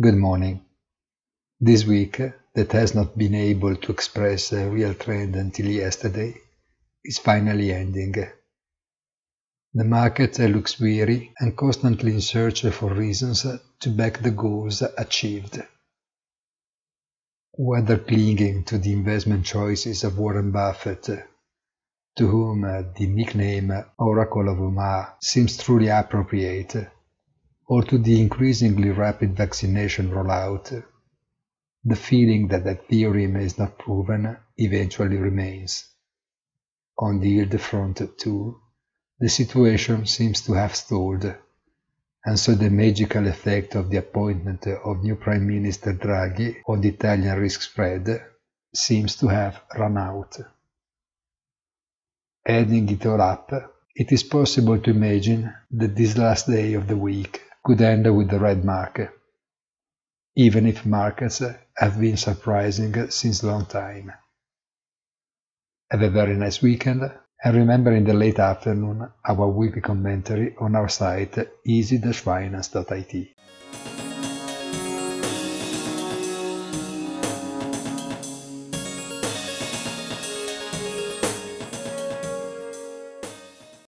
Good morning. This week, that has not been able to express a real trend until yesterday, is finally ending. The market looks weary and constantly in search for reasons to back the goals achieved. Whether clinging to the investment choices of Warren Buffett, to whom the nickname Oracle of Omaha seems truly appropriate, or to the increasingly rapid vaccination rollout, the feeling that that theorem is not proven eventually remains. On the yield front, too, the situation seems to have stalled, and so the magical effect of the appointment of new Prime Minister Draghi on the Italian risk spread seems to have run out. Adding it all up, it is possible to imagine that this last day of the week could end with the red mark, even if markets have been surprising since long time. Have a very nice weekend, and remember in the late afternoon our weekly commentary on our site easy-finance.it.